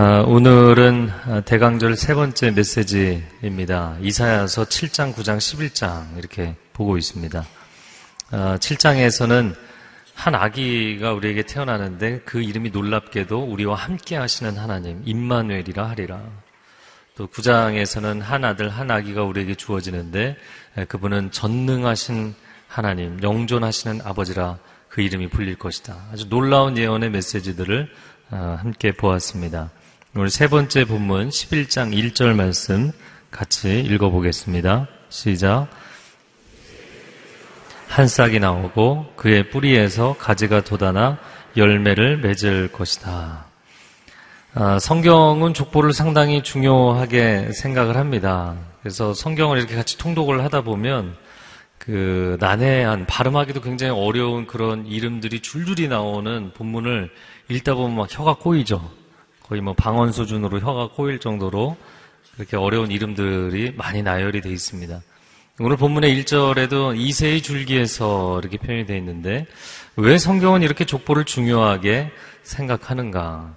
아, 오늘은 대강절 세 번째 메시지입니다. 이사야서 7장, 9장, 11장 이렇게 보고 있습니다. 7장에서는 아, 한 아기가 우리에게 태어나는데 그 이름이 놀랍게도 우리와 함께 하시는 하나님, 임마누엘이라 하리라. 또 9장에서는 한 아들, 한 아기가 우리에게 주어지는데 그분은 전능하신 하나님, 영존하시는 아버지라 그 이름이 불릴 것이다. 아주 놀라운 예언의 메시지들을 아, 함께 보았습니다. 오늘 세 번째 본문 11장 1절 말씀 같이 읽어보겠습니다. 시작. 한 싹이 나오고 그의 뿌리에서 가지가 돋아나 열매를 맺을 것이다. 아, 성경은 족보를 상당히 중요하게 생각을 합니다. 그래서 성경을 이렇게 같이 통독을 하다 보면 그 난해한 발음하기도 굉장히 어려운 그런 이름들이 줄줄이 나오는 본문을 읽다 보면 막 혀가 꼬이죠. 거의 뭐 방언 수준으로 혀가 꼬일 정도로 그렇게 어려운 이름들이 많이 나열이 되어 있습니다. 오늘 본문의 1절에도 이세의 줄기에서 이렇게 표현이 되어 있는데 왜 성경은 이렇게 족보를 중요하게 생각하는가?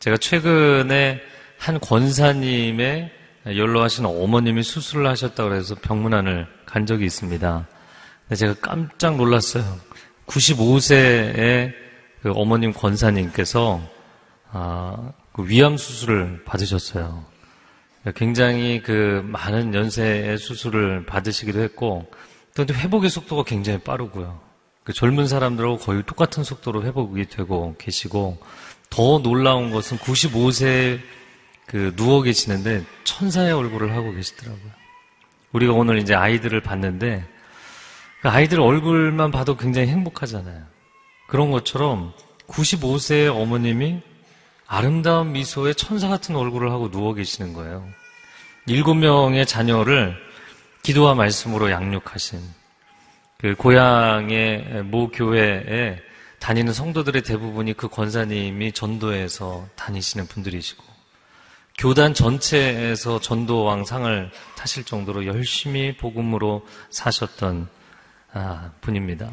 제가 최근에 한 권사님의 연로하신 어머님이 수술을 하셨다고 해서 병문안을 간 적이 있습니다. 제가 깜짝 놀랐어요. 95세의 그 어머님 권사님께서 아, 그 위암 수술을 받으셨어요. 굉장히 그 많은 연세의 수술을 받으시기도 했고, 또 회복의 속도가 굉장히 빠르고요. 그 젊은 사람들하고 거의 똑같은 속도로 회복이 되고 계시고, 더 놀라운 것은 95세 그 누워 계시는데 천사의 얼굴을 하고 계시더라고요. 우리가 오늘 이제 아이들을 봤는데, 그 아이들 얼굴만 봐도 굉장히 행복하잖아요. 그런 것처럼 95세의 어머님이 아름다운 미소에 천사 같은 얼굴을 하고 누워 계시는 거예요. 일곱 명의 자녀를 기도와 말씀으로 양육하신 그 고향의 모 교회에 다니는 성도들의 대부분이 그 권사님이 전도에서 다니시는 분들이시고 교단 전체에서 전도왕 상을 타실 정도로 열심히 복음으로 사셨던 아, 분입니다.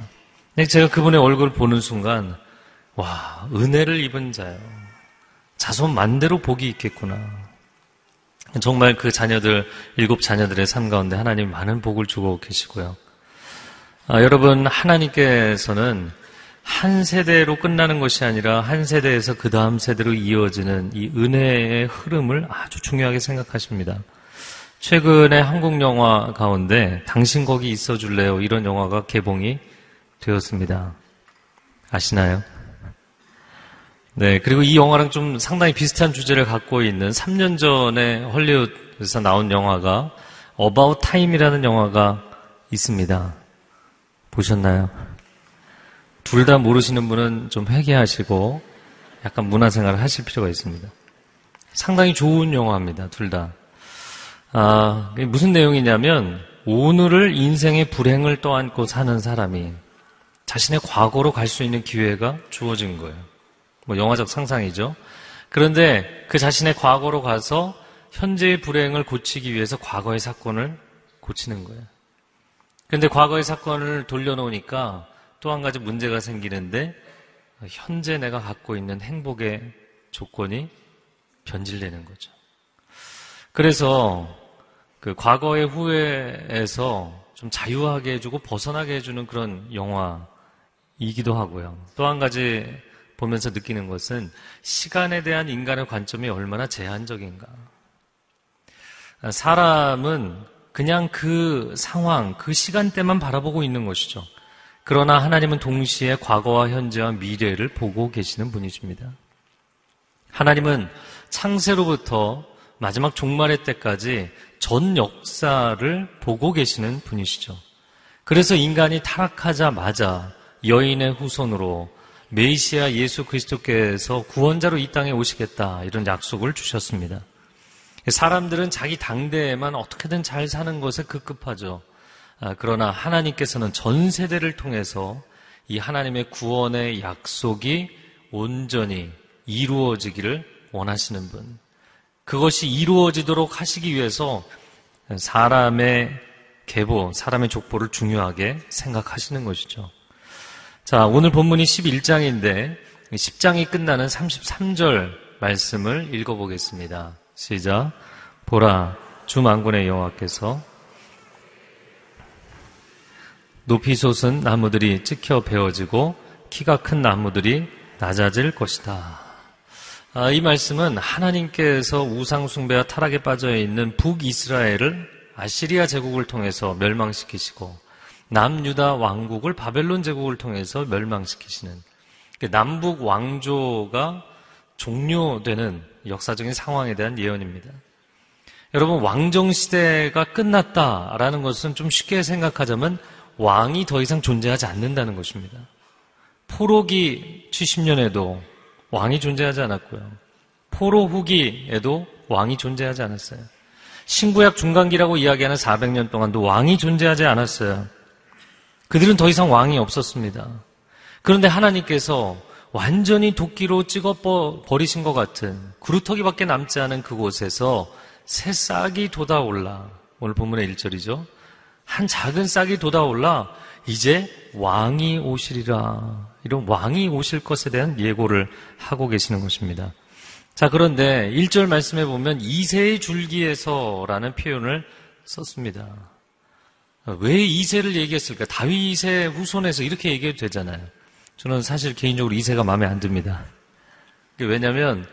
제가 그분의 얼굴을 보는 순간 와 은혜를 입은 자요. 자손 만대로 복이 있겠구나. 정말 그 자녀들, 일곱 자녀들의 삶 가운데 하나님 많은 복을 주고 계시고요. 아, 여러분, 하나님께서는 한 세대로 끝나는 것이 아니라 한 세대에서 그 다음 세대로 이어지는 이 은혜의 흐름을 아주 중요하게 생각하십니다. 최근에 한국 영화 가운데 당신 거기 있어 줄래요? 이런 영화가 개봉이 되었습니다. 아시나요? 네, 그리고 이 영화랑 좀 상당히 비슷한 주제를 갖고 있는 3년 전에 헐리우드에서 나온 영화가 About Time이라는 영화가 있습니다. 보셨나요? 둘 다 모르시는 분은 좀 회개하시고 약간 문화생활을 하실 필요가 있습니다. 상당히 좋은 영화입니다, 둘 다. 아, 무슨 내용이냐면 오늘을 인생의 불행을 떠안고 사는 사람이 자신의 과거로 갈 수 있는 기회가 주어진 거예요. 뭐 영화적 상상이죠. 그런데 그 자신의 과거로 가서 현재의 불행을 고치기 위해서 과거의 사건을 고치는 거예요. 근데 과거의 사건을 돌려놓으니까 또 한 가지 문제가 생기는데 현재 내가 갖고 있는 행복의 조건이 변질되는 거죠. 그래서 그 과거의 후회에서 좀 자유하게 해주고 벗어나게 해주는 그런 영화이기도 하고요. 또 한 가지 보면서 느끼는 것은 시간에 대한 인간의 관점이 얼마나 제한적인가. 사람은 그냥 그 상황, 그 시간대만 바라보고 있는 것이죠. 그러나 하나님은 동시에 과거와 현재와 미래를 보고 계시는 분이십니다. 하나님은 창세로부터 마지막 종말의 때까지 전 역사를 보고 계시는 분이시죠. 그래서 인간이 타락하자마자 여인의 후손으로 메시아 예수 그리스도께서 구원자로 이 땅에 오시겠다 이런 약속을 주셨습니다. 사람들은 자기 당대에만 어떻게든 잘 사는 것에 급급하죠. 아, 그러나 하나님께서는 전 세대를 통해서 이 하나님의 구원의 약속이 온전히 이루어지기를 원하시는 분. 그것이 이루어지도록 하시기 위해서 사람의 계보, 사람의 족보를 중요하게 생각하시는 것이죠. 자, 오늘 본문이 11장인데 10장이 끝나는 33절 말씀을 읽어보겠습니다. 시작. 보라, 주 만군의 여호와께서 높이 솟은 나무들이 찍혀 베어지고 키가 큰 나무들이 낮아질 것이다. 아, 이 말씀은 하나님께서 우상숭배와 타락에 빠져 있는 북이스라엘을 아시리아 제국을 통해서 멸망시키시고 남유다 왕국을 바벨론 제국을 통해서 멸망시키시는 남북 왕조가 종료되는 역사적인 상황에 대한 예언입니다. 여러분 왕정 시대가 끝났다라는 것은 좀 쉽게 생각하자면 왕이 더 이상 존재하지 않는다는 것입니다. 포로기 70년에도 왕이 존재하지 않았고요. 포로 후기에도 왕이 존재하지 않았어요. 신구약 중간기라고 이야기하는 400년 동안도 왕이 존재하지 않았어요. 그들은 더 이상 왕이 없었습니다. 그런데 하나님께서 완전히 도끼로 찍어 버리신 것 같은 구루터기밖에 남지 않은 그곳에서 새 싹이 돋아올라. 오늘 본문의 1절이죠. 한 작은 싹이 돋아올라 이제 왕이 오시리라. 이런 왕이 오실 것에 대한 예고를 하고 계시는 것입니다. 자, 그런데 1절 말씀에 보면 이세의 줄기에서라는 표현을 썼습니다. 왜 이세를 얘기했을까? 다윗 이세 후손에서 이렇게 얘기해도 되잖아요. 저는 사실 개인적으로 이세가 마음에 안 듭니다. 왜냐하면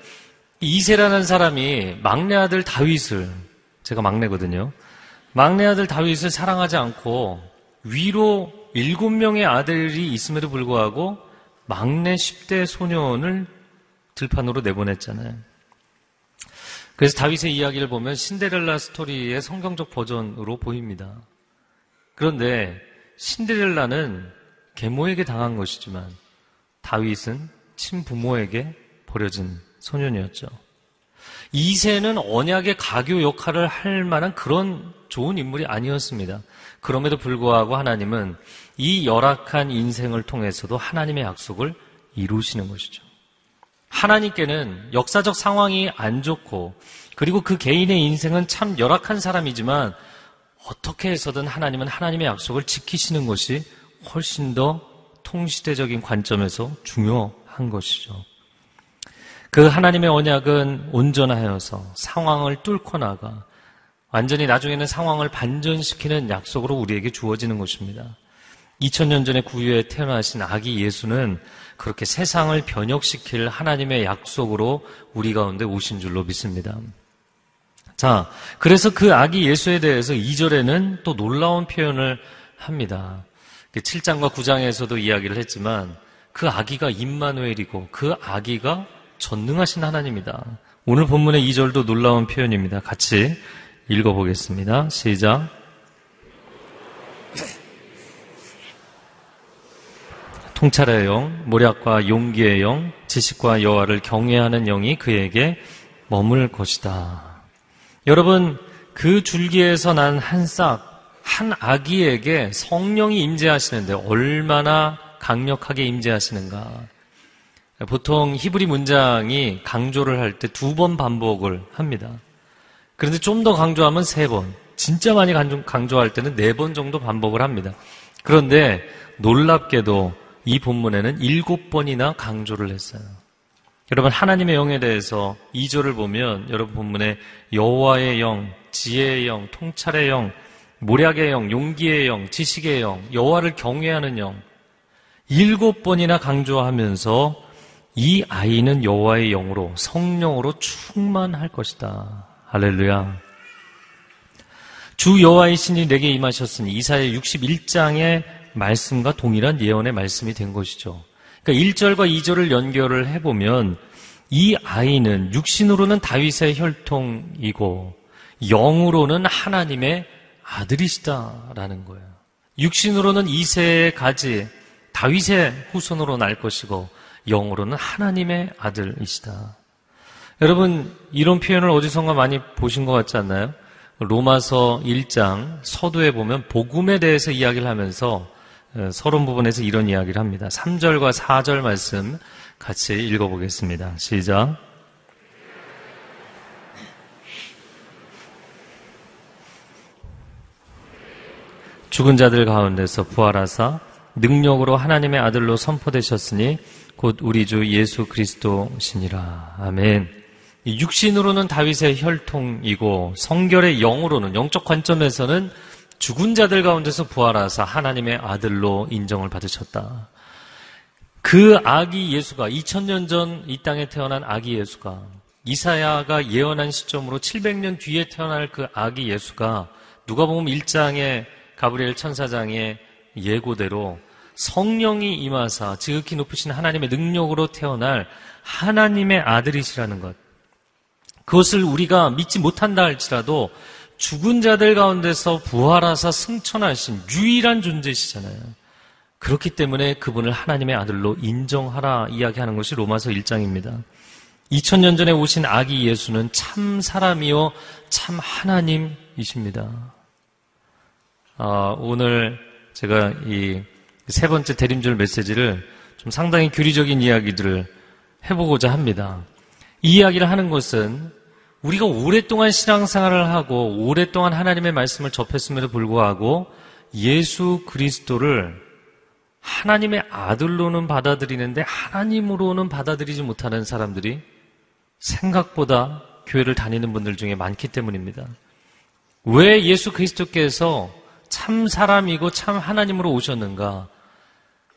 이세라는 사람이 막내 아들 다윗을 제가 막내거든요. 막내 아들 다윗을 사랑하지 않고 위로 일곱 명의 아들이 있음에도 불구하고 막내 10대 소년을 들판으로 내보냈잖아요. 그래서 다윗의 이야기를 보면 신데렐라 스토리의 성경적 버전으로 보입니다. 그런데 신데렐라는 계모에게 당한 것이지만 다윗은 친부모에게 버려진 소년이었죠. 이세는 언약의 가교 역할을 할 만한 그런 좋은 인물이 아니었습니다. 그럼에도 불구하고 하나님은 이 열악한 인생을 통해서도 하나님의 약속을 이루시는 것이죠. 하나님께는 역사적 상황이 안 좋고 그리고 그 개인의 인생은 참 열악한 사람이지만 어떻게 해서든 하나님은 하나님의 약속을 지키시는 것이 훨씬 더 통시대적인 관점에서 중요한 것이죠. 그 하나님의 언약은 온전하여서 상황을 뚫고 나가 완전히 나중에는 상황을 반전시키는 약속으로 우리에게 주어지는 것입니다. 2000년 전에 구유에 태어나신 아기 예수는 그렇게 세상을 변혁시킬 하나님의 약속으로 우리 가운데 오신 줄로 믿습니다. 자, 그래서 그 아기 예수에 대해서 2절에는 또 놀라운 표현을 합니다. 7장과 9장에서도 이야기를 했지만 그 아기가 임마누엘이고 그 아기가 전능하신 하나님이다. 오늘 본문의 2절도 놀라운 표현입니다. 같이 읽어보겠습니다. 시작. 통찰의 영, 모략과 용기의 영, 지식과 여호와를 경외하는 영이 그에게 머물 것이다. 여러분, 그 줄기에서 난 한 싹, 한 아기에게 성령이 임재하시는데 얼마나 강력하게 임재하시는가. 보통 히브리 문장이 강조를 할 때 두 번 반복을 합니다. 그런데 좀 더 강조하면 세 번, 진짜 많이 강조, 할 때는 네 번 정도 반복을 합니다. 그런데 놀랍게도 이 본문에는 일곱 번이나 강조를 했어요. 여러분 하나님의 영에 대해서 2절을 보면 여러분 본문에 여호와의 영, 지혜의 영, 통찰의 영, 모략의 영, 용기의 영, 지식의 영, 여호와를 경외하는 영 일곱 번이나 강조하면서 이 아이는 여호와의 영으로 성령으로 충만할 것이다. 할렐루야. 주 여호와의 신이 내게 임하셨으니 이사야 61장의 말씀과 동일한 예언의 말씀이 된 것이죠. 그러니까 1절과 2절을 연결을 해보면 이 아이는 육신으로는 다윗의 혈통이고 영으로는 하나님의 아들이시다라는 거예요. 육신으로는 이세의 가지 다윗의 후손으로 날 것이고 영으로는 하나님의 아들이시다. 여러분, 이런 표현을 어디선가 많이 보신 것 같지 않나요? 로마서 1장 서두에 보면 복음에 대해서 이야기를 하면서 어, 서론 부분에서 이런 이야기를 합니다. 3절과 4절 말씀 같이 읽어보겠습니다. 시작. 죽은 자들 가운데서 부활하사 능력으로 하나님의 아들로 선포되셨으니 곧 우리 주 예수 그리스도시니라. 아멘. 육신으로는 다윗의 혈통이고 성결의 영으로는 영적 관점에서는 죽은 자들 가운데서 부활하사 하나님의 아들로 인정을 받으셨다. 그 아기 예수가 2000년 전 이 땅에 태어난 아기 예수가 이사야가 예언한 시점으로 700년 뒤에 태어날 그 아기 예수가 누가복음 1장의 가브리엘 천사장의 예고대로 성령이 임하사 지극히 높으신 하나님의 능력으로 태어날 하나님의 아들이시라는 것. 그것을 우리가 믿지 못한다 할지라도 죽은 자들 가운데서 부활하사 승천하신 유일한 존재시잖아요. 그렇기 때문에 그분을 하나님의 아들로 인정하라 이야기하는 것이 로마서 1장입니다. 2000년 전에 오신 아기 예수는 참 사람이요, 참 하나님이십니다. 아, 오늘 제가 이 세 번째 대림절 메시지를 좀 상당히 교리적인 이야기들을 해보고자 합니다. 이 이야기를 하는 것은 우리가 오랫동안 신앙생활을 하고 오랫동안 하나님의 말씀을 접했음에도 불구하고 예수 그리스도를 하나님의 아들로는 받아들이는데 하나님으로는 받아들이지 못하는 사람들이 생각보다 교회를 다니는 분들 중에 많기 때문입니다. 왜 예수 그리스도께서 참 사람이고 참 하나님으로 오셨는가?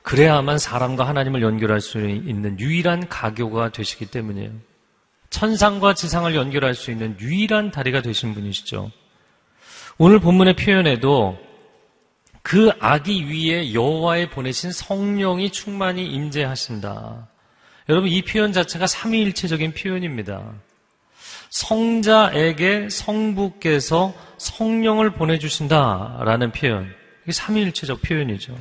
그래야만 사람과 하나님을 연결할 수 있는 유일한 가교가 되시기 때문이에요. 천상과 지상을 연결할 수 있는 유일한 다리가 되신 분이시죠. 오늘 본문의 표현에도 그 아기 위에 여호와의 보내신 성령이 충만히 임재하신다. 여러분 이 표현 자체가 삼위일체적인 표현입니다. 성자에게 성부께서 성령을 보내주신다라는 표현. 이게 삼위일체적 표현이죠.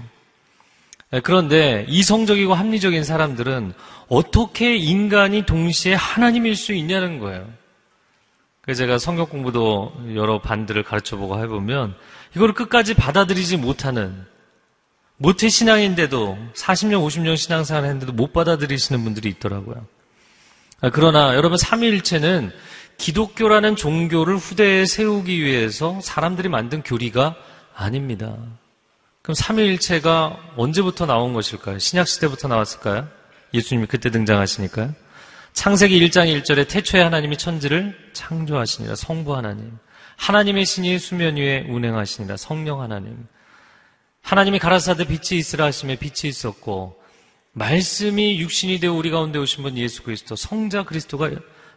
네, 그런데 이성적이고 합리적인 사람들은 어떻게 인간이 동시에 하나님일 수 있냐는 거예요. 그래서 제가 성경 공부도 여러 반들을 가르쳐 보고 해보면 이걸 끝까지 받아들이지 못하는 모태 신앙인데도 40년, 50년 신앙생활 했는데도 못 받아들이시는 분들이 있더라고요. 아, 그러나 여러분 삼위일체는 기독교라는 종교를 후대에 세우기 위해서 사람들이 만든 교리가 아닙니다. 그럼 삼위일체가 언제부터 나온 것일까요? 신약 시대부터 나왔을까요? 예수님이 그때 등장하시니까요. 창세기 1장 1절에 태초에 하나님이 천지를 창조하시니라 성부 하나님. 하나님의 신이 수면 위에 운행하시니라 성령 하나님. 하나님이 가라사대 빛이 있으라 하심에 빛이 있었고 말씀이 육신이 되어 우리 가운데 오신 분 예수 그리스도 성자 그리스도가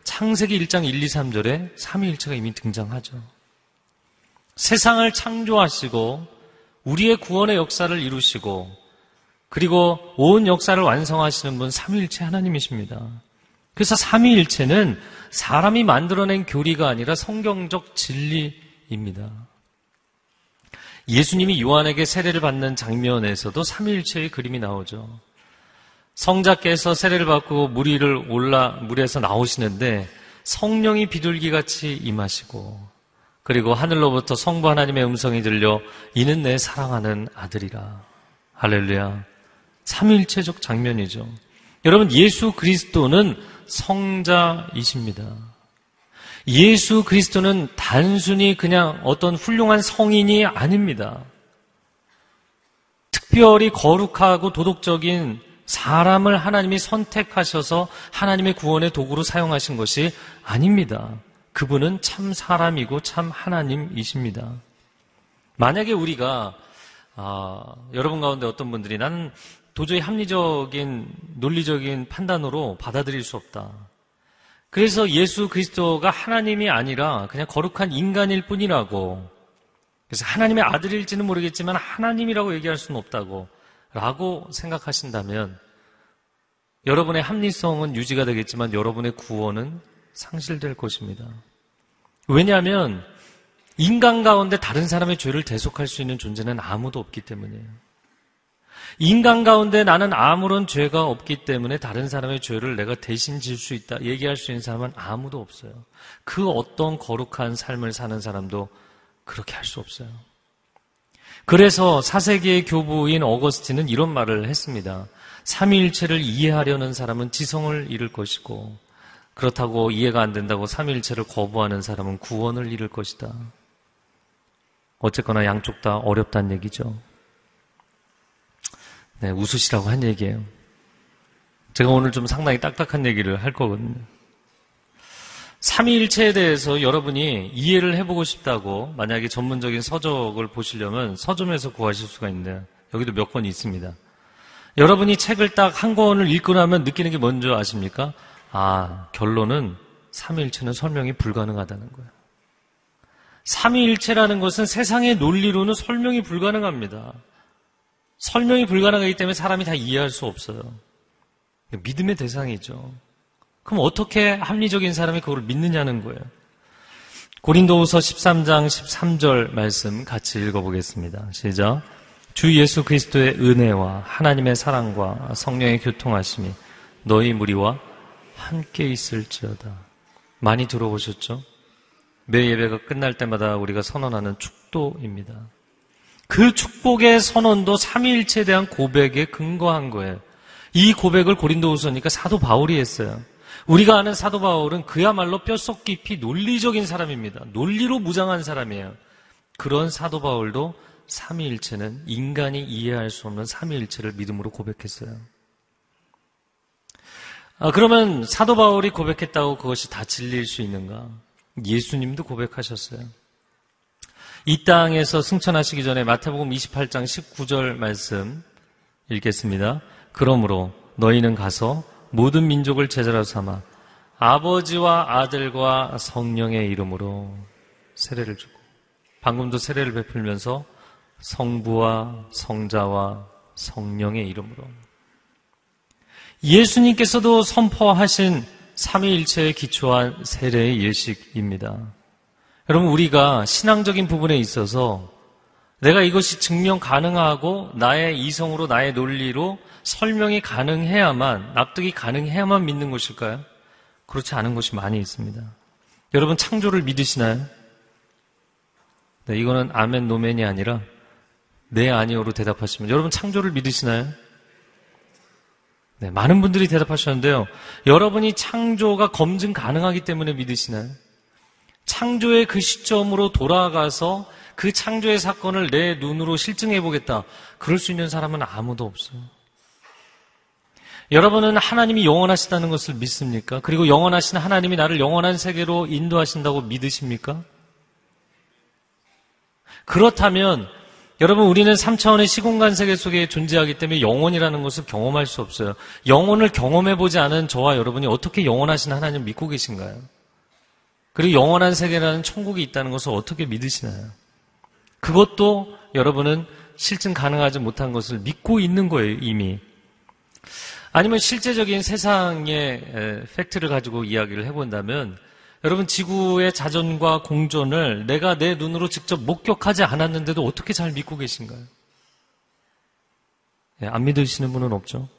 창세기 1장 1, 2, 3절에 삼위일체가 이미 등장하죠. 세상을 창조하시고 우리의 구원의 역사를 이루시고 그리고 온 역사를 완성하시는 분 삼위일체 하나님이십니다. 그래서 삼위일체는 사람이 만들어낸 교리가 아니라 성경적 진리입니다. 예수님이 요한에게 세례를 받는 장면에서도 삼위일체의 그림이 나오죠. 성자께서 세례를 받고 물 위를 올라 물에서 나오시는데 성령이 비둘기 같이 임하시고 그리고 하늘로부터 성부 하나님의 음성이 들려 이는 내 사랑하는 아들이라. 할렐루야. 삼일체적 장면이죠. 여러분 예수 그리스도는 성자이십니다. 예수 그리스도는 단순히 그냥 어떤 훌륭한 성인이 아닙니다. 특별히 거룩하고 도덕적인 사람을 하나님이 선택하셔서 하나님의 구원의 도구로 사용하신 것이 아닙니다. 그분은 참 사람이고 참 하나님이십니다. 만약에 우리가 아, 여러분 가운데 어떤 분들이 나는 도저히 합리적인 논리적인 판단으로 받아들일 수 없다. 그래서 예수 그리스도가 하나님이 아니라 그냥 거룩한 인간일 뿐이라고 그래서 하나님의 아들일지는 모르겠지만 하나님이라고 얘기할 수는 없다고 라고 생각하신다면 여러분의 합리성은 유지가 되겠지만 여러분의 구원은 상실될 것입니다. 왜냐하면 인간 가운데 다른 사람의 죄를 대속할 수 있는 존재는 아무도 없기 때문이에요. 인간 가운데 나는 아무런 죄가 없기 때문에 다른 사람의 죄를 내가 대신 질 수 있다 얘기할 수 있는 사람은 아무도 없어요. 그 어떤 거룩한 삶을 사는 사람도 그렇게 할 수 없어요. 그래서 사세기의 교부인 어거스틴은 이런 말을 했습니다. 삼위일체를 이해하려는 사람은 지성을 잃을 것이고 그렇다고 이해가 안 된다고 삼일체를 거부하는 사람은 구원을 잃을 것이다. 어쨌거나 양쪽 다 어렵다는 얘기죠. 네, 웃으시라고 한 얘기예요. 제가 오늘 좀 상당히 딱딱한 얘기를 할 거거든요. 삼위일체에 대해서 여러분이 이해를 해보고 싶다고 만약에 전문적인 서적을 보시려면 서점에서 구하실 수가 있는데 여기도 몇 권이 있습니다. 여러분이 책을 딱 한 권을 읽고 나면 느끼는 게 뭔지 아십니까? 아, 결론은 삼위일체는 설명이 불가능하다는 거예요. 삼위일체라는 것은 세상의 논리로는 설명이 불가능합니다. 설명이 불가능하기 때문에 사람이 다 이해할 수 없어요. 믿음의 대상이죠. 그럼 어떻게 합리적인 사람이 그걸 믿느냐는 거예요. 고린도후서 13장 13절 말씀 같이 읽어보겠습니다. 시작. 주 예수 그리스도의 은혜와 하나님의 사랑과 성령의 교통하심이 너희 무리와 함께 있을지어다. 많이 들어보셨죠? 매 예배가 끝날 때마다 우리가 선언하는 축도입니다. 그 축복의 선언도 삼위일체에 대한 고백에 근거한 거예요. 이 고백을 고린도후서니까 사도 바울이 했어요. 우리가 아는 사도 바울은 그야말로 뼛속 깊이 논리적인 사람입니다. 논리로 무장한 사람이에요. 그런 사도 바울도 삼위일체는 인간이 이해할 수 없는 삼위일체를 믿음으로 고백했어요. 아, 그러면 사도 바울이 고백했다고 그것이 다 진리일 수 있는가? 예수님도 고백하셨어요. 이 땅에서 승천하시기 전에 마태복음 28장 19절 말씀 읽겠습니다. 그러므로 너희는 가서 모든 민족을 제자로 삼아 아버지와 아들과 성령의 이름으로 세례를 주고 방금도 세례를 베풀면서 성부와 성자와 성령의 이름으로 예수님께서도 선포하신 삼위일체에 기초한 세례의 예식입니다. 여러분, 우리가 신앙적인 부분에 있어서 내가 이것이 증명 가능하고 나의 이성으로 나의 논리로 설명이 가능해야만, 납득이 가능해야만 믿는 것일까요? 그렇지 않은 것이 많이 있습니다. 여러분, 창조를 믿으시나요? 네, 이거는 아멘, 노멘이 아니라 네, 아니오로 대답하시면. 여러분, 창조를 믿으시나요? 네, 많은 분들이 대답하셨는데요. 여러분이 창조가 검증 가능하기 때문에 믿으시나요? 창조의 그 시점으로 돌아가서 그 창조의 사건을 내 눈으로 실증해 보겠다. 그럴 수 있는 사람은 아무도 없어요. 여러분은 하나님이 영원하시다는 것을 믿습니까? 그리고 영원하신 하나님이 나를 영원한 세계로 인도하신다고 믿으십니까? 그렇다면 여러분 우리는 3차원의 시공간 세계 속에 존재하기 때문에 영원이라는 것을 경험할 수 없어요. 영혼을 경험해 보지 않은 저와 여러분이 어떻게 영원하신 하나님 믿고 계신가요? 그리고 영원한 세계라는 천국이 있다는 것을 어떻게 믿으시나요? 그것도 여러분은 실증 가능하지 못한 것을 믿고 있는 거예요, 이미. 아니면 실제적인 세상의 팩트를 가지고 이야기를 해본다면 여러분 지구의 자전과 공존을 내가 내 눈으로 직접 목격하지 않았는데도 어떻게 잘 믿고 계신가요? 네, 안 믿으시는 분은 없죠.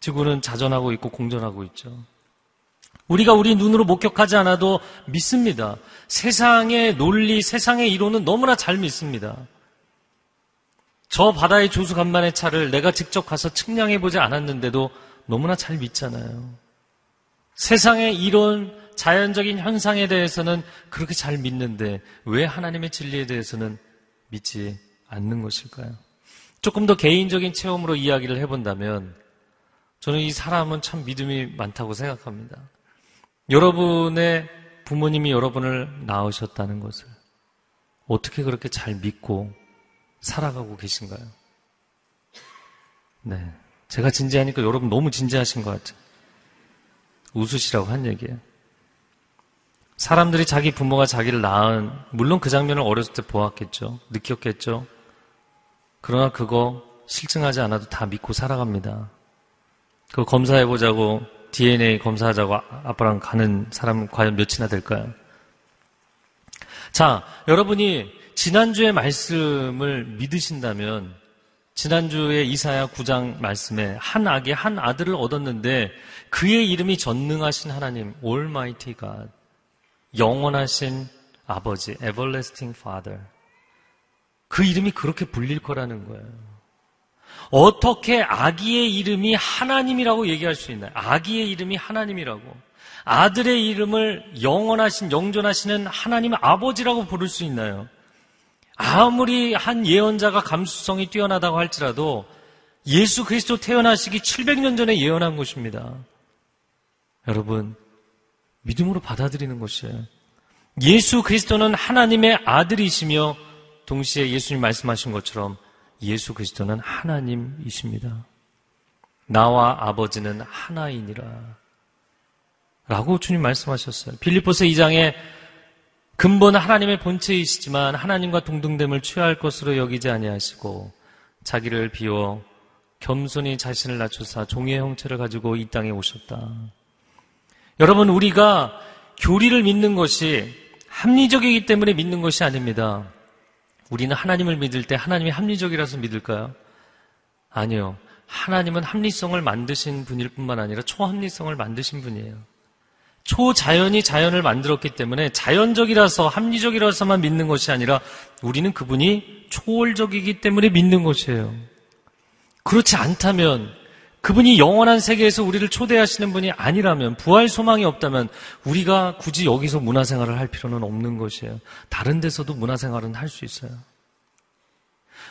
지구는 자전하고 있고 공존하고 있죠. 우리가 우리 눈으로 목격하지 않아도 믿습니다. 세상의 논리, 세상의 이론은 너무나 잘 믿습니다. 저 바다의 조수 간만의 차를 내가 직접 가서 측량해 보지 않았는데도 너무나 잘 믿잖아요. 세상의 이론, 자연적인 현상에 대해서는 그렇게 잘 믿는데 왜 하나님의 진리에 대해서는 믿지 않는 것일까요? 조금 더 개인적인 체험으로 이야기를 해본다면 저는 이 사람은 참 믿음이 많다고 생각합니다. 여러분의 부모님이 여러분을 낳으셨다는 것을 어떻게 그렇게 잘 믿고 살아가고 계신가요? 네. 제가 진지하니까 여러분 너무 진지하신 것 같아요. 웃으시라고 한 얘기예요. 사람들이 자기 부모가 자기를 낳은, 물론 그 장면을 어렸을 때 보았겠죠. 느꼈겠죠. 그러나 그거 실증하지 않아도 다 믿고 살아갑니다. 그거 검사해보자고 DNA 검사하자고 아빠랑 가는 사람은 과연 몇이나 될까요? 자, 여러분이 지난주의 말씀을 믿으신다면 지난주에 이사야 9장 말씀에 한 아기 한 아들을 얻었는데 그의 이름이 전능하신 하나님 Almighty God 영원하신 아버지 Everlasting Father 그 이름이 그렇게 불릴 거라는 거예요. 어떻게 아기의 이름이 하나님이라고 얘기할 수 있나요? 아기의 이름이 하나님이라고. 아들의 이름을 영원하신, 영존하시는 하나님 아버지라고 부를 수 있나요? 아무리 한 예언자가 감수성이 뛰어나다고 할지라도 예수 그리스도 태어나시기 700년 전에 예언한 것입니다. 여러분, 믿음으로 받아들이는 것이에요. 예수 그리스도는 하나님의 아들이시며 동시에 예수님 말씀하신 것처럼 예수 그리스도는 하나님이십니다. 나와 아버지는 하나이니라. 라고 주님 말씀하셨어요. 빌리포스 2장에 근본 하나님의 본체이시지만 하나님과 동등됨을 취할 것으로 여기지 아니하시고 자기를 비워 겸손히 자신을 낮추사 종의 형체를 가지고 이 땅에 오셨다. 여러분 우리가 교리를 믿는 것이 합리적이기 때문에 믿는 것이 아닙니다. 우리는 하나님을 믿을 때 하나님이 합리적이라서 믿을까요? 아니요. 하나님은 합리성을 만드신 분일 뿐만 아니라 초합리성을 만드신 분이에요. 초자연이 자연을 만들었기 때문에 자연적이라서 합리적이라서만 믿는 것이 아니라 우리는 그분이 초월적이기 때문에 믿는 것이에요. 그렇지 않다면 그분이 영원한 세계에서 우리를 초대하시는 분이 아니라면 부활 소망이 없다면 우리가 굳이 여기서 문화생활을 할 필요는 없는 것이에요. 다른 데서도 문화생활은 할 수 있어요.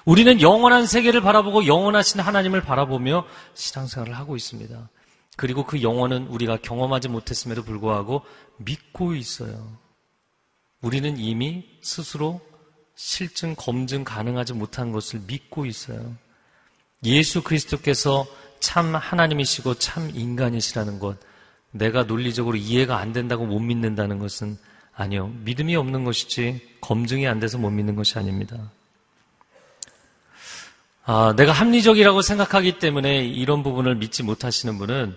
우리는 영원한 세계를 바라보고 영원하신 하나님을 바라보며 신앙생활을 하고 있습니다. 그리고 그 영원은 우리가 경험하지 못했음에도 불구하고 믿고 있어요. 우리는 이미 스스로 실증, 검증 가능하지 못한 것을 믿고 있어요. 예수 그리스도께서 참 하나님이시고 참 인간이시라는 것, 내가 논리적으로 이해가 안 된다고 못 믿는다는 것은 아니요. 믿음이 없는 것이지 검증이 안 돼서 못 믿는 것이 아닙니다. 아, 내가 합리적이라고 생각하기 때문에 이런 부분을 믿지 못하시는 분은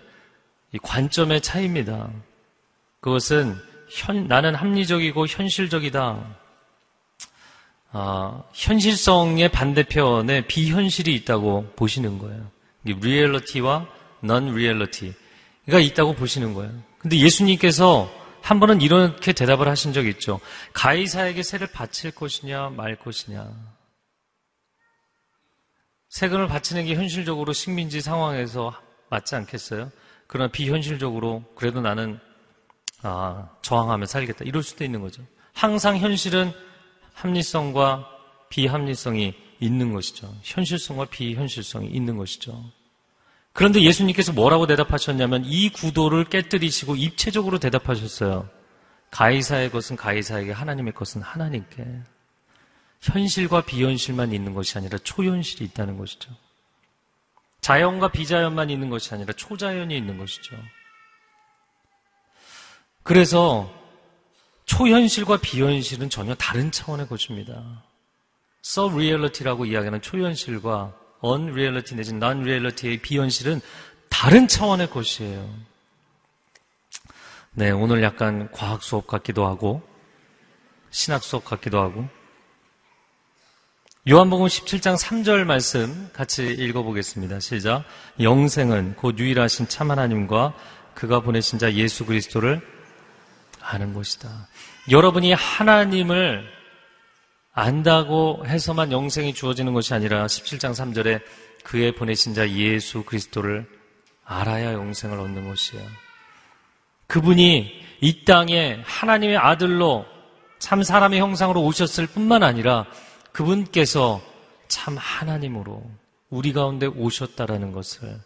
이 관점의 차이입니다. 그것은 현, 나는 합리적이고 현실적이다. 아, 현실성의 반대편에 비현실이 있다고 보시는 거예요. reality와 non-reality가 있다고 보시는 거예요. 근데 예수님께서 한 번은 이렇게 대답을 하신 적이 있죠. 가이사에게 세를 바칠 것이냐 말 것이냐. 세금을 바치는 게 현실적으로 식민지 상황에서 맞지 않겠어요? 그러나 비현실적으로 그래도 나는 아, 저항하며 살겠다. 이럴 수도 있는 거죠. 항상 현실은 합리성과 비합리성이 있는 것이죠. 현실성과 비현실성이 있는 것이죠. 그런데 예수님께서 뭐라고 대답하셨냐면 이 구도를 깨뜨리시고 입체적으로 대답하셨어요. 가이사의 것은 가이사에게 하나님의 것은 하나님께. 현실과 비현실만 있는 것이 아니라 초현실이 있다는 것이죠. 자연과 비자연만 있는 것이 아니라 초자연이 있는 것이죠. 그래서 초현실과 비현실은 전혀 다른 차원의 것입니다. 서리얼리티라고 이야기하는 초현실과 unreality 내지 non-reality의 비현실은 다른 차원의 것이에요. 네, 오늘 약간 과학 수업 같기도 하고 신학 수업 같기도 하고 요한복음 17장 3절 말씀 같이 읽어보겠습니다. 시작. 영생은 곧 유일하신 참 하나님과 그가 보내신 자 예수 그리스도를 아는 것이다. 여러분이 하나님을 안다고 해서만 영생이 주어지는 것이 아니라 17장 3절에 그의 보내신 자 예수 그리스도를 알아야 영생을 얻는 것이에요. 그분이 이 땅에 하나님의 아들로 참 사람의 형상으로 오셨을 뿐만 아니라 그분께서 참 하나님으로 우리 가운데 오셨다라는 것을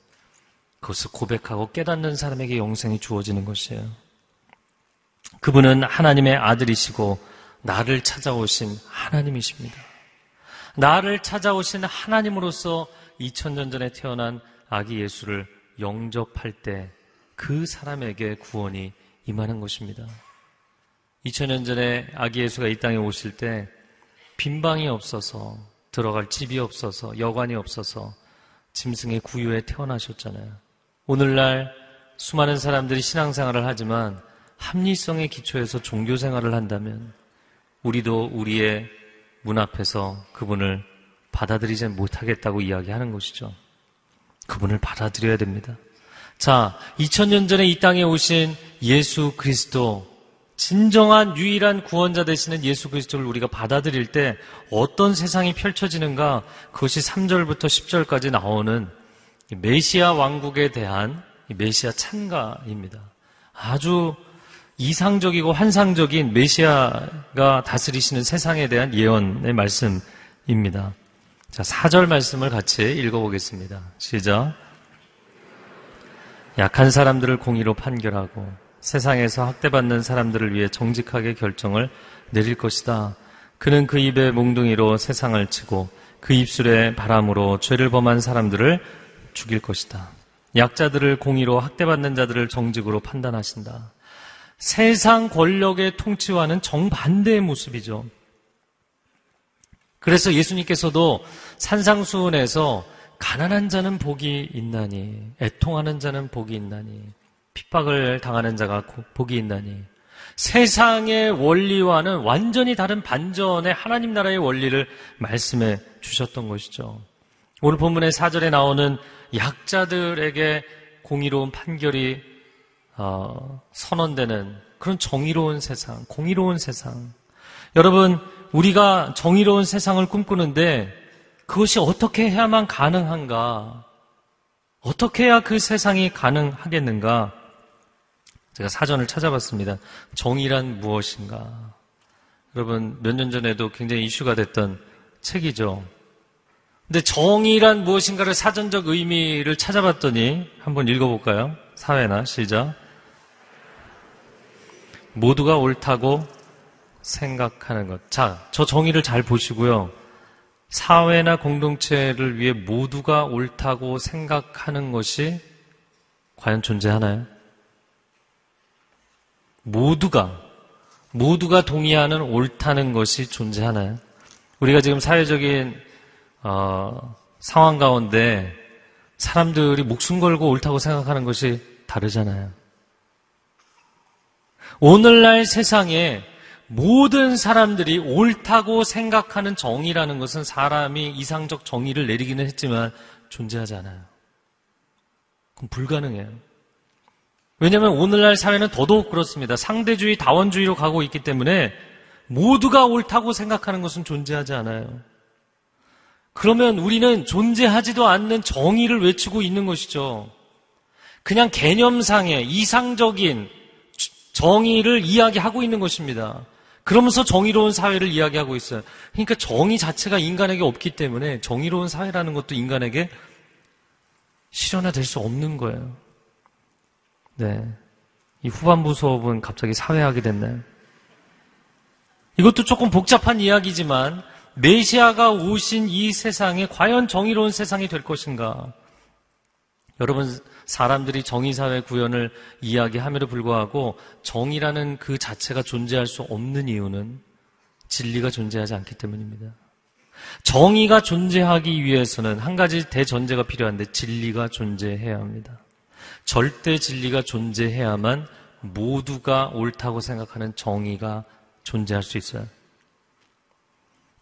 그것을 고백하고 깨닫는 사람에게 영생이 주어지는 것이에요. 그분은 하나님의 아들이시고 나를 찾아오신 하나님이십니다. 나를 찾아오신 하나님으로서 2000년 전에 태어난 아기 예수를 영접할 때 그 사람에게 구원이 임하는 것입니다. 2000년 전에 아기 예수가 이 땅에 오실 때 빈방이 없어서 들어갈 집이 없어서 여관이 없어서 짐승의 구유에 태어나셨잖아요. 오늘날 수많은 사람들이 신앙생활을 하지만 합리성의 기초에서 종교생활을 한다면 우리도 우리의 문 앞에서 그분을 받아들이지 못하겠다고 이야기하는 것이죠. 그분을 받아들여야 됩니다. 자, 2000년 전에 이 땅에 오신 예수 그리스도 진정한 유일한 구원자 되시는 예수 그리스도를 우리가 받아들일 때 어떤 세상이 펼쳐지는가 그것이 3절부터 10절까지 나오는 메시아 왕국에 대한 메시아 찬가입니다. 아주 이상적이고 환상적인 메시아가 다스리시는 세상에 대한 예언의 말씀입니다. 자, 4절 말씀을 같이 읽어보겠습니다. 시작. 약한 사람들을 공의로 판결하고 세상에서 학대받는 사람들을 위해 정직하게 결정을 내릴 것이다. 그는 그 입에 몽둥이로 세상을 치고 그 입술에 바람으로 죄를 범한 사람들을 죽일 것이다. 약자들을 공의로 학대받는 자들을 정직으로 판단하신다. 세상 권력의 통치와는 정반대의 모습이죠. 그래서 예수님께서도 산상수훈에서 가난한 자는 복이 있나니, 애통하는 자는 복이 있나니, 핍박을 당하는 자가 복이 있나니, 세상의 원리와는 완전히 다른 반전의 하나님 나라의 원리를 말씀해 주셨던 것이죠. 오늘 본문의 사절에 나오는 약자들에게 공의로운 판결이 어, 선언되는 그런 정의로운 세상, 공의로운 세상. 여러분, 우리가 정의로운 세상을 꿈꾸는데 그것이 어떻게 해야만 가능한가? 어떻게 해야 그 세상이 가능하겠는가? 제가 사전을 찾아봤습니다. 정의란 무엇인가? 여러분, 몇 년 전에도 굉장히 이슈가 됐던 책이죠. 근데 정의란 무엇인가를 사전적 의미를 찾아봤더니 한번 읽어볼까요? 사회나 시작. 모두가 옳다고 생각하는 것. 자, 저 정의를 잘 보시고요. 사회나 공동체를 위해 모두가 옳다고 생각하는 것이 과연 존재하나요? 모두가, 모두가 동의하는 옳다는 것이 존재하나요? 우리가 지금 사회적인, 어, 상황 가운데 사람들이 목숨 걸고 옳다고 생각하는 것이 다르잖아요. 오늘날 세상에 모든 사람들이 옳다고 생각하는 정의라는 것은 사람이 이상적 정의를 내리기는 했지만 존재하지 않아요. 그럼 불가능해요. 왜냐하면 오늘날 사회는 더더욱 그렇습니다. 상대주의, 다원주의로 가고 있기 때문에 모두가 옳다고 생각하는 것은 존재하지 않아요. 그러면 우리는 존재하지도 않는 정의를 외치고 있는 것이죠. 그냥 개념상의 이상적인 정의를 이야기하고 있는 것입니다. 그러면서 정의로운 사회를 이야기하고 있어요. 그러니까 정의 자체가 인간에게 없기 때문에 정의로운 사회라는 것도 인간에게 실현화될 수 없는 거예요. 네. 이 후반부 수업은 갑자기 사회하게 됐나요? 이것도 조금 복잡한 이야기지만 메시아가 오신 이 세상에 과연 정의로운 세상이 될 것인가? 여러분 사람들이 정의사회 구현을 이야기함에도 불구하고 정의라는 그 자체가 존재할 수 없는 이유는 진리가 존재하지 않기 때문입니다. 정의가 존재하기 위해서는 한 가지 대전제가 필요한데 진리가 존재해야 합니다. 절대 진리가 존재해야만 모두가 옳다고 생각하는 정의가 존재할 수 있어요.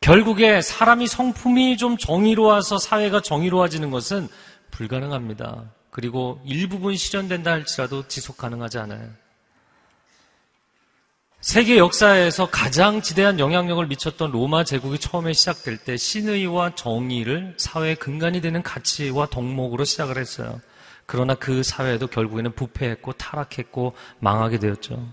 결국에 사람이 성품이 좀 정의로워서 사회가 정의로워지는 것은 불가능합니다. 그리고 일부분 실현된다 할지라도 지속 가능하지 않아요. 세계 역사에서 가장 지대한 영향력을 미쳤던 로마 제국이 처음에 시작될 때 신의와 정의를 사회의 근간이 되는 가치와 덕목으로 시작을 했어요. 그러나 그 사회도 결국에는 부패했고 타락했고 망하게 되었죠.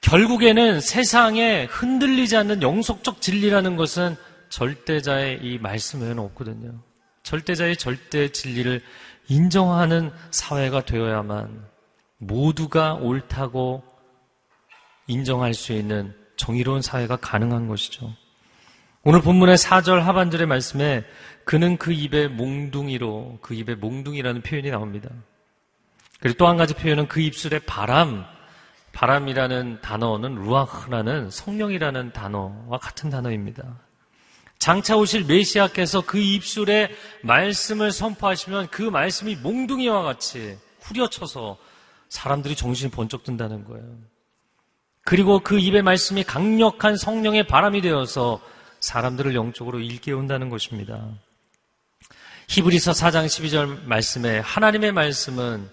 결국에는 세상에 흔들리지 않는 영속적 진리라는 것은 절대자의 이 말씀 외에는 없거든요. 절대자의 절대 진리를 인정하는 사회가 되어야만 모두가 옳다고 인정할 수 있는 정의로운 사회가 가능한 것이죠. 오늘 본문의 4절 하반절의 말씀에 그는 그 입에 몽둥이로 그 입에 몽둥이라는 표현이 나옵니다. 그리고 또 한 가지 표현은 그 입술에 바람, 바람이라는 단어는 루아흐라는 성령이라는 단어와 같은 단어입니다. 장차 오실 메시아께서 그 입술에 말씀을 선포하시면 그 말씀이 몽둥이와 같이 후려쳐서 사람들이 정신이 번쩍 든다는 거예요. 그리고 그 입의 말씀이 강력한 성령의 바람이 되어서 사람들을 영적으로 일깨운다는 것입니다. 히브리서 4장 12절 말씀에 하나님의 말씀은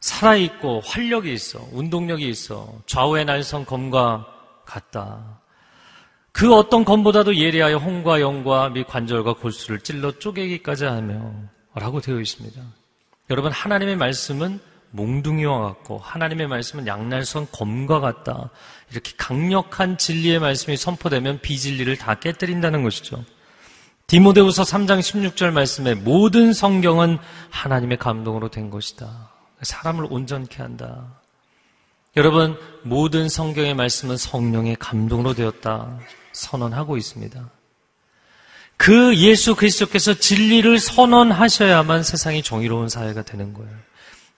살아있고 활력이 있어, 운동력이 있어, 좌우의 날선 검과 같다. 그 어떤 검보다도 예리하여 홍과 영과 및 관절과 골수를 찔러 쪼개기까지 하며 라고 되어 있습니다. 여러분 하나님의 말씀은 몽둥이와 같고 하나님의 말씀은 양날선 검과 같다. 이렇게 강력한 진리의 말씀이 선포되면 비진리를 다 깨뜨린다는 것이죠. 디모데후서 3장 16절 말씀에 모든 성경은 하나님의 감동으로 된 것이다. 사람을 온전케 한다. 여러분, 모든 성경의 말씀은 성령의 감동으로 되었다. 선언하고 있습니다. 그 예수 그리스도께서 진리를 선언하셔야만 세상이 정의로운 사회가 되는 거예요.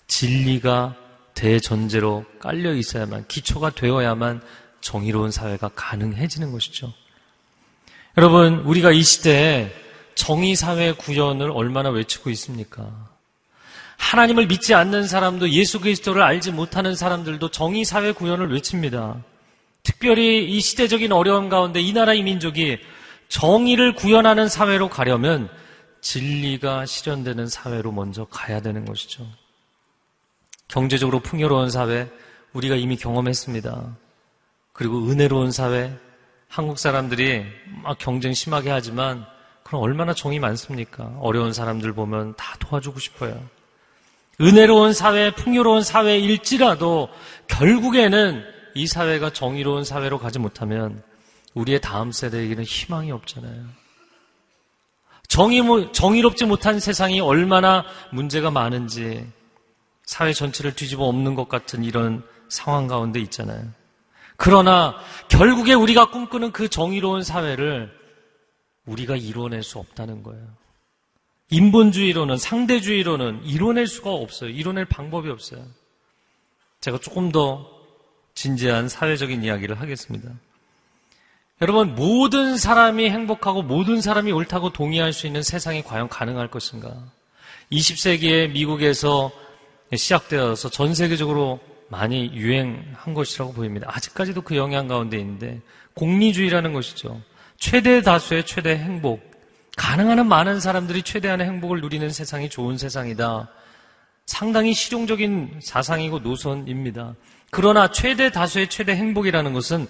진리가 대전제로 깔려 있어야만, 기초가 되어야만 정의로운 사회가 가능해지는 것이죠. 여러분, 우리가 이 시대에 정의 사회 구현을 얼마나 외치고 있습니까? 하나님을 믿지 않는 사람도 예수 그리스도를 알지 못하는 사람들도 정의 사회 구현을 외칩니다. 특별히 이 시대적인 어려움 가운데 이 나라 의 민족이 정의를 구현하는 사회로 가려면 진리가 실현되는 사회로 먼저 가야 되는 것이죠. 경제적으로 풍요로운 사회, 우리가 이미 경험했습니다. 그리고 은혜로운 사회, 한국 사람들이 막 경쟁 심하게 하지만 그럼 얼마나 정이 많습니까? 어려운 사람들 보면 다 도와주고 싶어요. 은혜로운 사회, 풍요로운 사회일지라도 결국에는 이 사회가 정의로운 사회로 가지 못하면 우리의 다음 세대에게는 희망이 없잖아요. 정의, 정의롭지 못한 세상이 얼마나 문제가 많은지 사회 전체를 뒤집어 엎는 것 같은 이런 상황 가운데 있잖아요. 그러나 결국에 우리가 꿈꾸는 그 정의로운 사회를 우리가 이뤄낼 수 없다는 거예요. 인본주의로는 상대주의로는 이뤄낼 수가 없어요. 이뤄낼 방법이 없어요. 제가 조금 더 진지한 사회적인 이야기를 하겠습니다. 여러분, 모든 사람이 행복하고 모든 사람이 옳다고 동의할 수 있는 세상이 과연 가능할 것인가? 20세기에 미국에서 시작되어서 전 세계적으로 많이 유행한 것이라고 보입니다. 아직까지도 그 영향 가운데 있는데, 공리주의라는 것이죠. 최대 다수의 최대 행복. 가능한 한 많은 사람들이 최대한의 행복을 누리는 세상이 좋은 세상이다. 상당히 실용적인 사상이고 노선입니다. 그러나 최대 다수의 최대 행복이라는 것은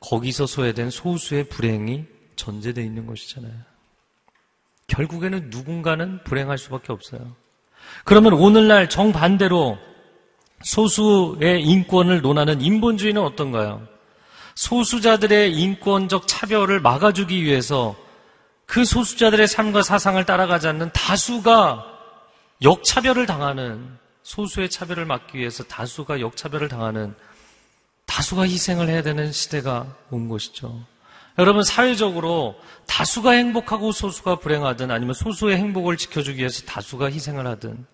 거기서 소외된 소수의 불행이 전제되어 있는 것이잖아요. 결국에는 누군가는 불행할 수밖에 없어요. 그러면 오늘날 정반대로 소수의 인권을 논하는 인본주의는 어떤가요? 소수자들의 인권적 차별을 막아주기 위해서 그 소수자들의 삶과 사상을 따라가지 않는 다수가 역차별을 당하는 소수의 차별을 막기 위해서 다수가 역차별을 당하는 다수가 희생을 해야 되는 시대가 온 것이죠. 여러분, 사회적으로 다수가 행복하고 소수가 불행하든 아니면 소수의 행복을 지켜주기 위해서 다수가 희생을 하든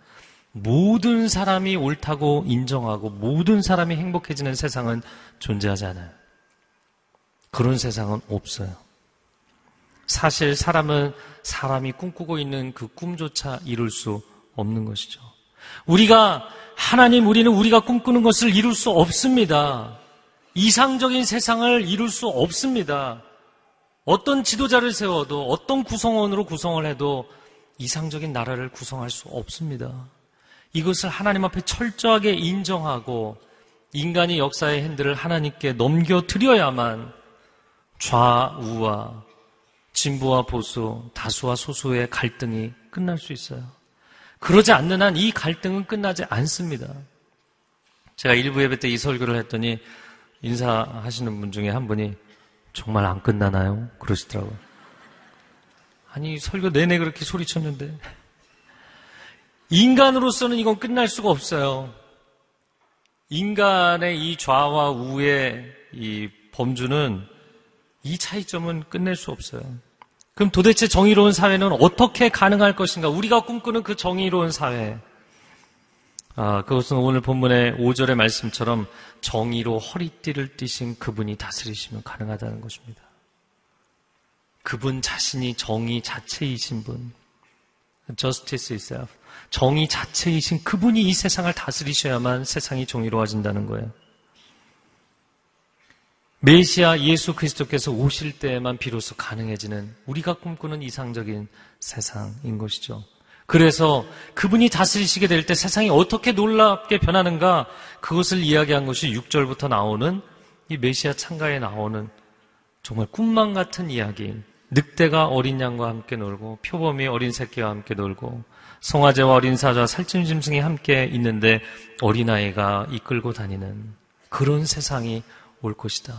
모든 사람이 옳다고 인정하고 모든 사람이 행복해지는 세상은 존재하지 않아요. 그런 세상은 없어요. 사실 사람은 사람이 꿈꾸고 있는 그 꿈조차 이룰 수 없는 것이죠. 우리가 하나님 우리는 우리가 꿈꾸는 것을 이룰 수 없습니다. 이상적인 세상을 이룰 수 없습니다. 어떤 지도자를 세워도 어떤 구성원으로 구성을 해도 이상적인 나라를 구성할 수 없습니다. 이것을 하나님 앞에 철저하게 인정하고 인간이 역사의 핸들을 하나님께 넘겨드려야만 좌우와 진보와 보수, 다수와 소수의 갈등이 끝날 수 있어요. 그러지 않는 한 이 갈등은 끝나지 않습니다. 제가 일부 예배 때 이 설교를 했더니 인사하시는 분 중에 한 분이 정말 안 끝나나요? 그러시더라고요. 아니, 설교 내내 그렇게 소리쳤는데. 인간으로서는 이건 끝날 수가 없어요. 인간의 이 좌와 우의 이 범주는 이 차이점은 끝낼 수 없어요. 그럼 도대체 정의로운 사회는 어떻게 가능할 것인가? 우리가 꿈꾸는 그 정의로운 사회. 아, 그것은 오늘 본문의 5절의 말씀처럼 정의로 허리띠를 띠신 그분이 다스리시면 가능하다는 것입니다. 그분 자신이 정의 자체이신 분. justice itself. 정의 자체이신 그분이 이 세상을 다스리셔야만 세상이 정의로워진다는 거예요. 메시아 예수 그리스도께서 오실 때에만 비로소 가능해지는 우리가 꿈꾸는 이상적인 세상인 것이죠. 그래서 그분이 다스리시게 될 때 세상이 어떻게 놀랍게 변하는가 그것을 이야기한 것이 6절부터 나오는 이 메시아 창가에 나오는 정말 꿈만 같은 이야기. 늑대가 어린 양과 함께 놀고 표범이 어린 새끼와 함께 놀고 송아지와 어린 사자와 살찐 짐승이 함께 있는데 어린아이가 이끌고 다니는 그런 세상이 올 것이다.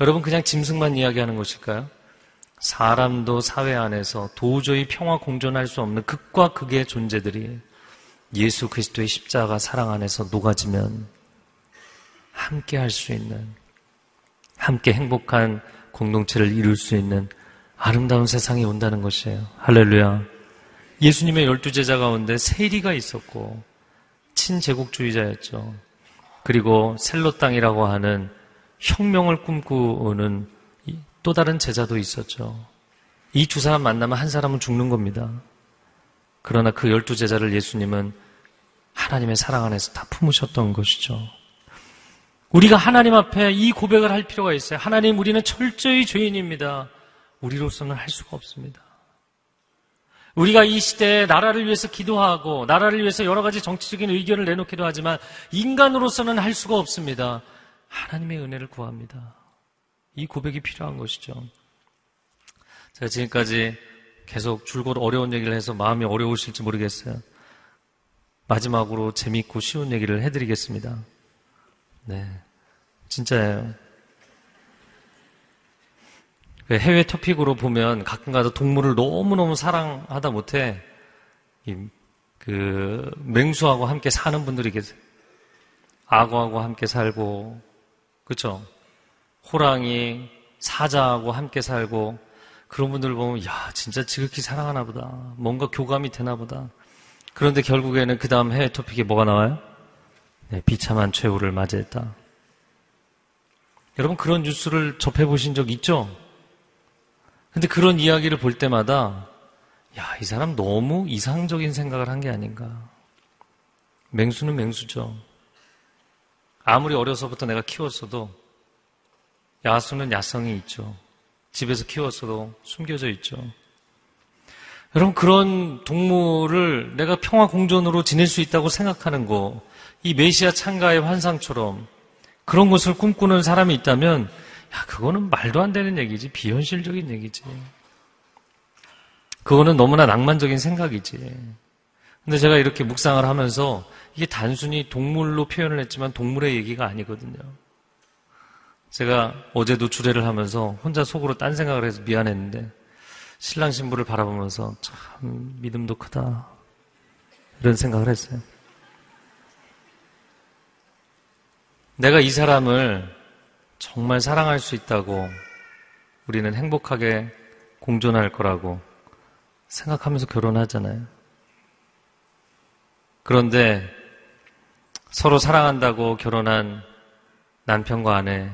여러분 그냥 짐승만 이야기하는 것일까요? 사람도 사회 안에서 도저히 평화 공존할 수 없는 극과 극의 존재들이 예수 그리스도의 십자가 사랑 안에서 녹아지면 함께 할 수 있는 함께 행복한 공동체를 이룰 수 있는 아름다운 세상이 온다는 것이에요. 할렐루야. 예수님의 열두 제자 가운데 세리가 있었고 친제국주의자였죠. 그리고 셀로 땅이라고 하는 혁명을 꿈꾸는 또 다른 제자도 있었죠. 이 두 사람 만나면 한 사람은 죽는 겁니다. 그러나 그 열두 제자를 예수님은 하나님의 사랑 안에서 다 품으셨던 것이죠. 우리가 하나님 앞에 이 고백을 할 필요가 있어요. 하나님, 우리는 철저히 죄인입니다. 우리로서는 할 수가 없습니다. 우리가 이 시대에 나라를 위해서 기도하고 나라를 위해서 여러 가지 정치적인 의견을 내놓기도 하지만 인간으로서는 할 수가 없습니다. 하나님의 은혜를 구합니다. 이 고백이 필요한 것이죠. 제가 지금까지 계속 줄곧 어려운 얘기를 해서 마음이 어려우실지 모르겠어요. 마지막으로 재밌고 쉬운 얘기를 해드리겠습니다. 네. 진짜예요. 그 해외 토픽으로 보면 가끔 가다 동물을 너무너무 사랑하다 못해 그 맹수하고 함께 사는 분들이 계세요. 악어하고 함께 살고 그렇죠? 호랑이, 사자하고 함께 살고 그런 분들 보면 야 진짜 지극히 사랑하나 보다. 뭔가 교감이 되나 보다. 그런데 결국에는 그 다음 해외 토픽에 뭐가 나와요? 네, 비참한 최후를 맞이했다. 여러분 그런 뉴스를 접해 보신 적 있죠? 근데 그런 이야기를 볼 때마다 야, 이 사람 너무 이상적인 생각을 한 게 아닌가. 맹수는 맹수죠. 아무리 어려서부터 내가 키웠어도 야수는 야성이 있죠. 집에서 키웠어도 숨겨져 있죠. 여러분, 그런 동물을 내가 평화 공존으로 지낼 수 있다고 생각하는 거, 이 메시아 창가의 환상처럼 그런 것을 꿈꾸는 사람이 있다면, 야, 그거는 말도 안 되는 얘기지. 비현실적인 얘기지. 그거는 너무나 낭만적인 생각이지. 근데 제가 이렇게 묵상을 하면서 이게 단순히 동물로 표현을 했지만 동물의 얘기가 아니거든요. 제가 어제도 주례를 하면서 혼자 속으로 딴 생각을 해서 미안했는데 신랑 신부를 바라보면서 참 믿음도 크다. 이런 생각을 했어요. 내가 이 사람을 정말 사랑할 수 있다고 우리는 행복하게 공존할 거라고 생각하면서 결혼하잖아요. 그런데 서로 사랑한다고 결혼한 남편과 아내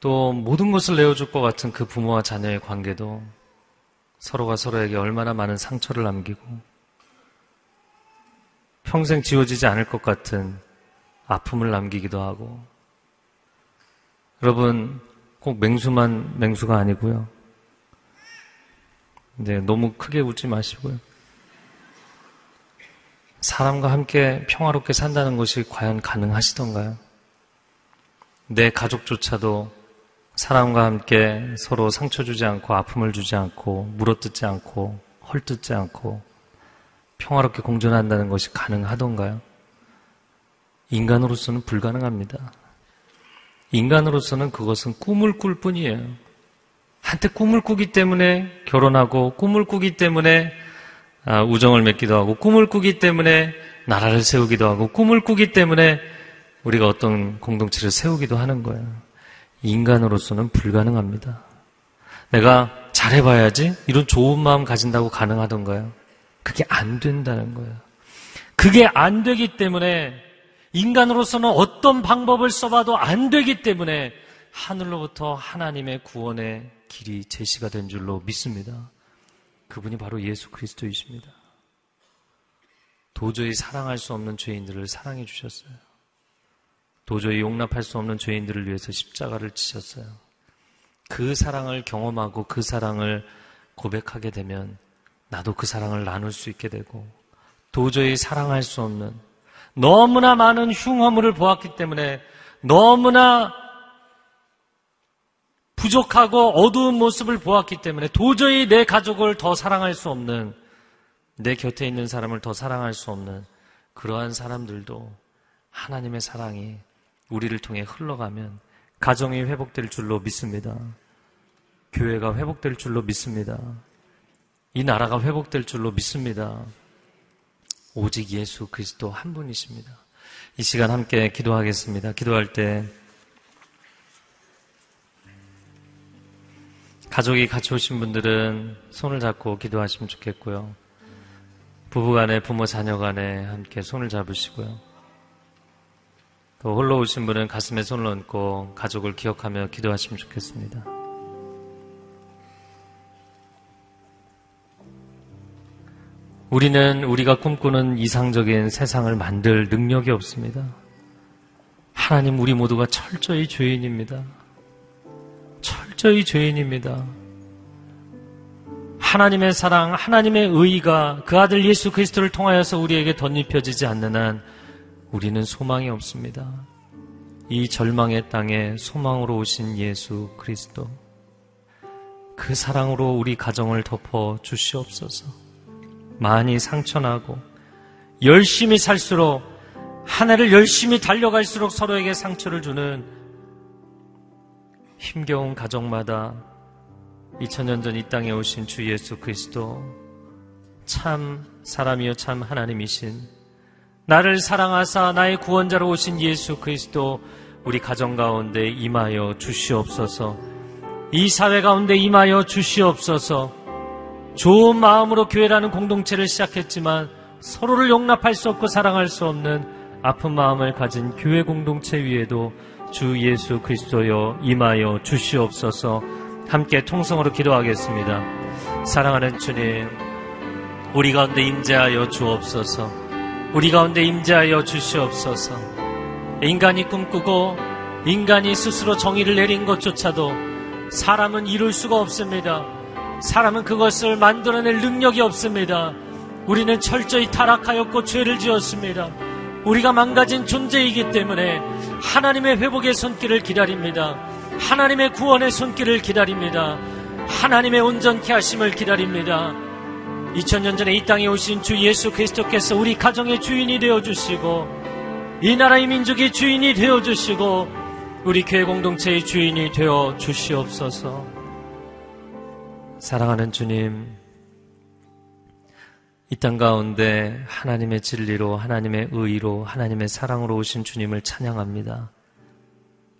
또 모든 것을 내어줄 것 같은 그 부모와 자녀의 관계도 서로가 서로에게 얼마나 많은 상처를 남기고 평생 지워지지 않을 것 같은 아픔을 남기기도 하고 여러분 꼭 맹수만 맹수가 아니고요. 이제 너무 크게 웃지 마시고요. 사람과 함께 평화롭게 산다는 것이 과연 가능하시던가요? 내 가족조차도 사람과 함께 서로 상처 주지 않고 아픔을 주지 않고 물어뜯지 않고 헐뜯지 않고 평화롭게 공존한다는 것이 가능하던가요? 인간으로서는 불가능합니다. 인간으로서는 그것은 꿈을 꿀 뿐이에요. 한때 꿈을 꾸기 때문에 결혼하고 꿈을 꾸기 때문에 아, 우정을 맺기도 하고 꿈을 꾸기 때문에 나라를 세우기도 하고 꿈을 꾸기 때문에 우리가 어떤 공동체를 세우기도 하는 거예요. 인간으로서는 불가능합니다. 내가 잘해봐야지 이런 좋은 마음 가진다고 가능하던가요? 그게 안 된다는 거예요. 그게 안 되기 때문에 인간으로서는 어떤 방법을 써봐도 안 되기 때문에 하늘로부터 하나님의 구원의 길이 제시가 된 줄로 믿습니다. 그분이 바로 예수 그리스도이십니다. 도저히 사랑할 수 없는 죄인들을 사랑해 주셨어요. 도저히 용납할 수 없는 죄인들을 위해서 십자가를 지셨어요. 그 사랑을 경험하고 그 사랑을 고백하게 되면 나도 그 사랑을 나눌 수 있게 되고 도저히 사랑할 수 없는 너무나 많은 흉허물을 보았기 때문에 너무나 부족하고 어두운 모습을 보았기 때문에 도저히 내 가족을 더 사랑할 수 없는 내 곁에 있는 사람을 더 사랑할 수 없는 그러한 사람들도 하나님의 사랑이 우리를 통해 흘러가면 가정이 회복될 줄로 믿습니다. 교회가 회복될 줄로 믿습니다. 이 나라가 회복될 줄로 믿습니다. 오직 예수 그리스도 한 분이십니다. 이 시간 함께 기도하겠습니다. 기도할 때 가족이 같이 오신 분들은 손을 잡고 기도하시면 좋겠고요. 부부 간에 부모 자녀 간에 함께 손을 잡으시고요. 또 홀로 오신 분은 가슴에 손을 얹고 가족을 기억하며 기도하시면 좋겠습니다. 우리는 우리가 꿈꾸는 이상적인 세상을 만들 능력이 없습니다. 하나님 우리 모두가 철저히 죄인입니다. 철저히 죄인입니다. 하나님의 사랑, 하나님의 의의가 그 아들 예수 그리스도를 통하여서 우리에게 덧입혀지지 않는 한 우리는 소망이 없습니다. 이 절망의 땅에 소망으로 오신 예수 그리스도. 그 사랑으로 우리 가정을 덮어 주시옵소서. 많이 상처나고 열심히 살수록 한 해를 열심히 달려갈수록 서로에게 상처를 주는 힘겨운 가정마다 2000년 전 이 땅에 오신 주 예수 그리스도 참 사람이요 참 하나님이신 나를 사랑하사 나의 구원자로 오신 예수 그리스도 우리 가정 가운데 임하여 주시옵소서. 이 사회 가운데 임하여 주시옵소서. 좋은 마음으로 교회라는 공동체를 시작했지만 서로를 용납할 수 없고 사랑할 수 없는 아픈 마음을 가진 교회 공동체 위에도 주 예수 그리스도여 임하여 주시옵소서 함께 통성으로 기도하겠습니다. 사랑하는 주님, 우리 가운데 임재하여 주옵소서. 우리 가운데 임재하여 주시옵소서. 인간이 꿈꾸고 인간이 스스로 정의를 내린 것조차도 사람은 이룰 수가 없습니다. 사람은 그것을 만들어낼 능력이 없습니다. 우리는 철저히 타락하였고 죄를 지었습니다. 우리가 망가진 존재이기 때문에 하나님의 회복의 손길을 기다립니다. 하나님의 구원의 손길을 기다립니다. 하나님의 온전케 하심을 기다립니다. 2000년 전에 이 땅에 오신 주 예수 그리스도께서 우리 가정의 주인이 되어 주시고 이 나라의 민족의 주인이 되어 주시고 우리 교회 공동체의 주인이 되어 주시옵소서. 사랑하는 주님, 이 땅 가운데 하나님의 진리로, 하나님의 의로, 하나님의 사랑으로 오신 주님을 찬양합니다.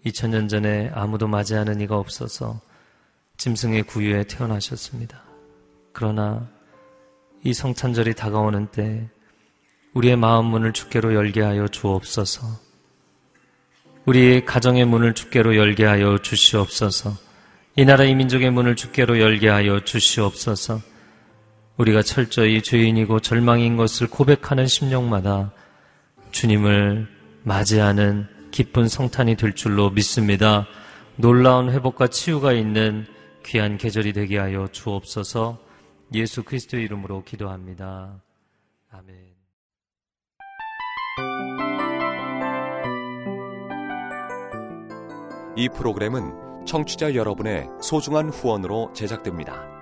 2000년 전에 아무도 맞이하는 이가 없어서 짐승의 구유에 태어나셨습니다. 그러나 이 성찬절이 다가오는 때 우리의 마음 문을 주께로 열게 하여 주옵소서. 우리 가정의 문을 주께로 열게 하여 주시옵소서. 이 나라 이 민족의 문을 주께로 열게 하여 주시옵소서. 우리가 철저히 죄인이고 절망인 것을 고백하는 심령마다 주님을 맞이하는 기쁜 성탄이 될 줄로 믿습니다. 놀라운 회복과 치유가 있는 귀한 계절이 되게 하여 주옵소서. 예수 그리스도의 이름으로 기도합니다. 아멘. 이 프로그램은 청취자 여러분의 소중한 후원으로 제작됩니다.